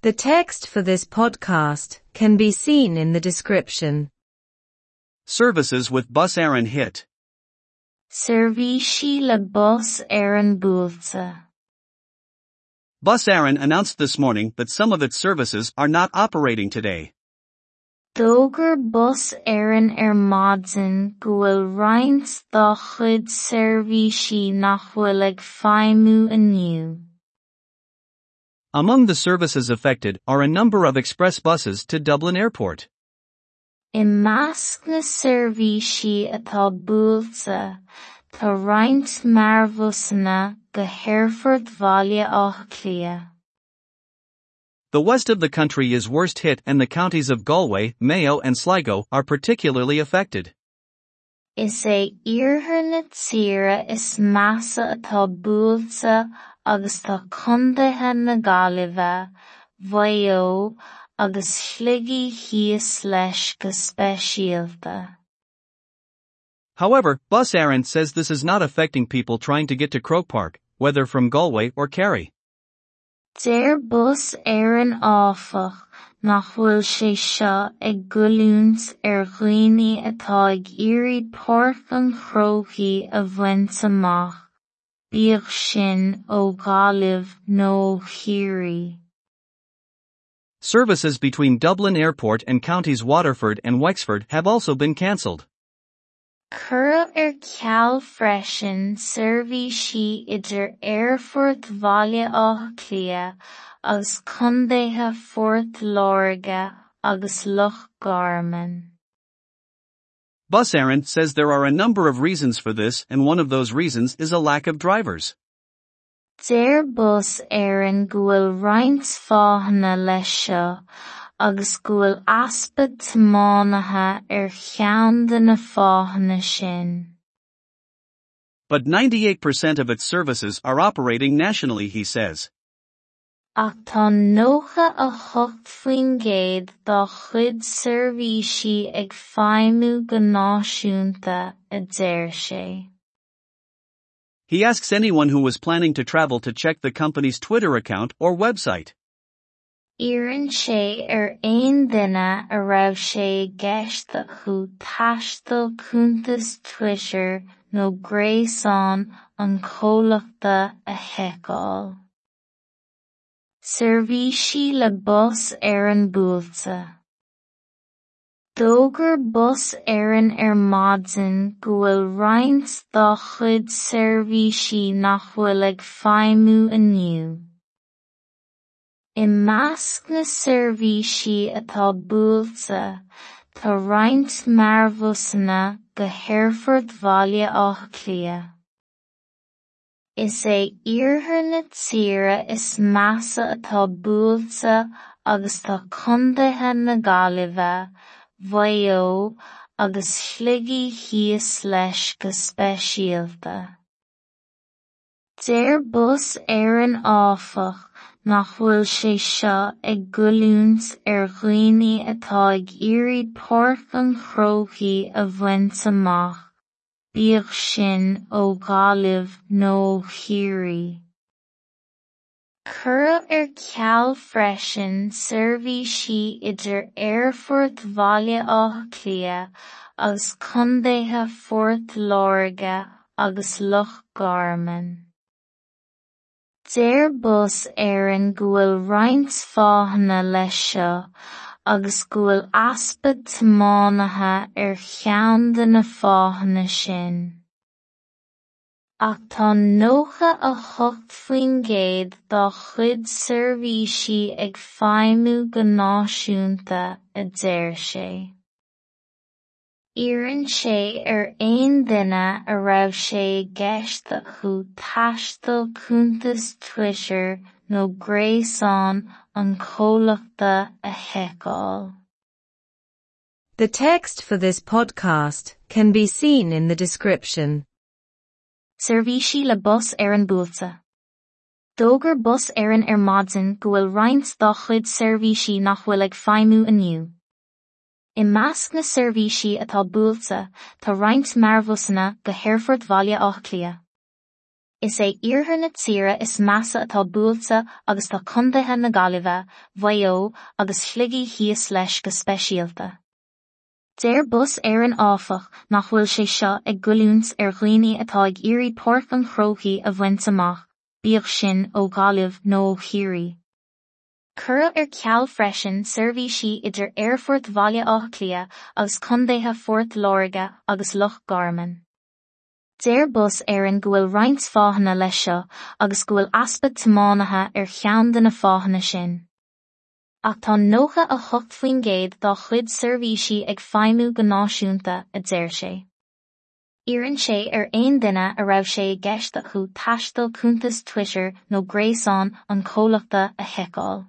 The text for this podcast can be seen in the description. Services with Bus Éireann hit. Servishi le bus ar an búlta. Bus Éireann announced this morning that some of its services are not operating today. Dógur bus éireann ar maidin go bhfuil roinnt dá chud Among the services affected are a number of express buses to Dublin Airport. I measc na seirbhísí atá buailte, tá roinnt marbhusanna go bhaile átha. The west of the country is worst hit and the counties of Galway, Mayo and Sligo are particularly affected. Is é iarthar na tíre is measa atá agus tá condaithe na Gaillimhe, Mayo agus sligi thíos leis go speisialta. However, Bus Éireann says this is not affecting people trying to get to Croke Park, whether from Galway or Kerry. Deir bus éireann áfach nach bhfuil sé seo ag gulúnt ar er dhaoine atá ag iarraidh páirc an chrócaí a bhaint amach, sin nó ó Chiarraí. Services between Dublin Airport and counties Waterford and Wexford have also been cancelled. Ar er ceall freisin seirbhísí idir Aerfort Bhaile Átha Cliath agus condaithe Fort Láirge agus Loch Garman. Bus Éireann says there are a number of reasons for this and one of those reasons is a lack of drivers. Deir bus bhfuil roinnt fáthana leis seo agus go bhfuil aspa tiománaithe ar cheann na fáthana sin. But 98% of its services are operating nationally, he says. A thucht faoin gcéad dá seirbhísí ag feidhmiú go náisiúnta a deir sé. He asks anyone who was planning to travel to check the company's Twitter account or website. Iarrainn sé ar aon duine a raibh sé gceiste chu taistil cúntas Twitter nó gréasáin an comhlaachta a. Seirbhísí le bus ar an búlta. Dógur bus éireann ar maidin go bhfuil roinnt dá chud seirbhísí nach bhfuil ag feidhmiú inniu. I measc na seirbhísí atá buailte, tá roinnt marbhusanna go bhaile átha cliath. Is é iarthar na tíre is measa atá buailte agus tá condaithe na Gaillimhe, Mayo agus sligi thíos leis go speisialta. Deir bus éireann áfach nach bhfuil sé seo ag gulúnt ar dhaoine atá ag iarraidh páirc an chrócaí a bhaint amach, ó Gaillimh nó ó Chiarraí. er ar ceall freisin seirbhísí idir Aerfort Bhaile Átha Cliath agus condaithe Fort Láirge agus Loch Garman. Deir bus bhfuil roinnt fáthana leis seo agus go bhfuil aspa tiománaithe ar cheann de na fáthana sin. Ach tá nócha a thucht faoin gcéad dá chud seirbhísí ag feidhmiú go náisiúnta a deir sé. Iarrainn sé ar aon duine a raibh sé gceiste chu taistil cúntas Twitter nó gréasáin an comhlaachta a theiceáil. The text for this podcast can be seen in the description. Seirbhísí le bus ar er an búlta. Dógur bus ar er maidin go bhfuil roinnt dá chud seirbhísí nach bhfuil ag feidhmiú inniu. I measc na atá buailte tá roinnt marbhusanna go hairfort bhaile átha cliath. Is é iarthar na tíre is measa atá buailte agus tá condaithe na gaillimhe, mhaó agus phligaí thíos leis go speisialta. Déir bus ar an áfach nach bhfuil sé seo ag goilúns ar dhaoine atá ag iarraí páirt an chróchaí a bhaint amach, bíodh sin ó gaillimh nó ó chiairaí. Cura ar ceall freisin seirbhísí idir Airfort Bhaile Áthaclia agus condaithe Fort Láirge agus Loch Garman. Déir bus ar an go bhfuil roinnt fáhanna leis seo agus go bhfuil aspa tiománaithe ar cheann de na fáhanna sin. ach tá nócha a thucht faoin gcéad dá chuid seirbhísí ag feidhmiú go náisiúnta a deir sé. Iann sé ar aon duine a raibh sé gceist chu taistil cúntas Twitter nó gréasán an cólaachta a heiceáil.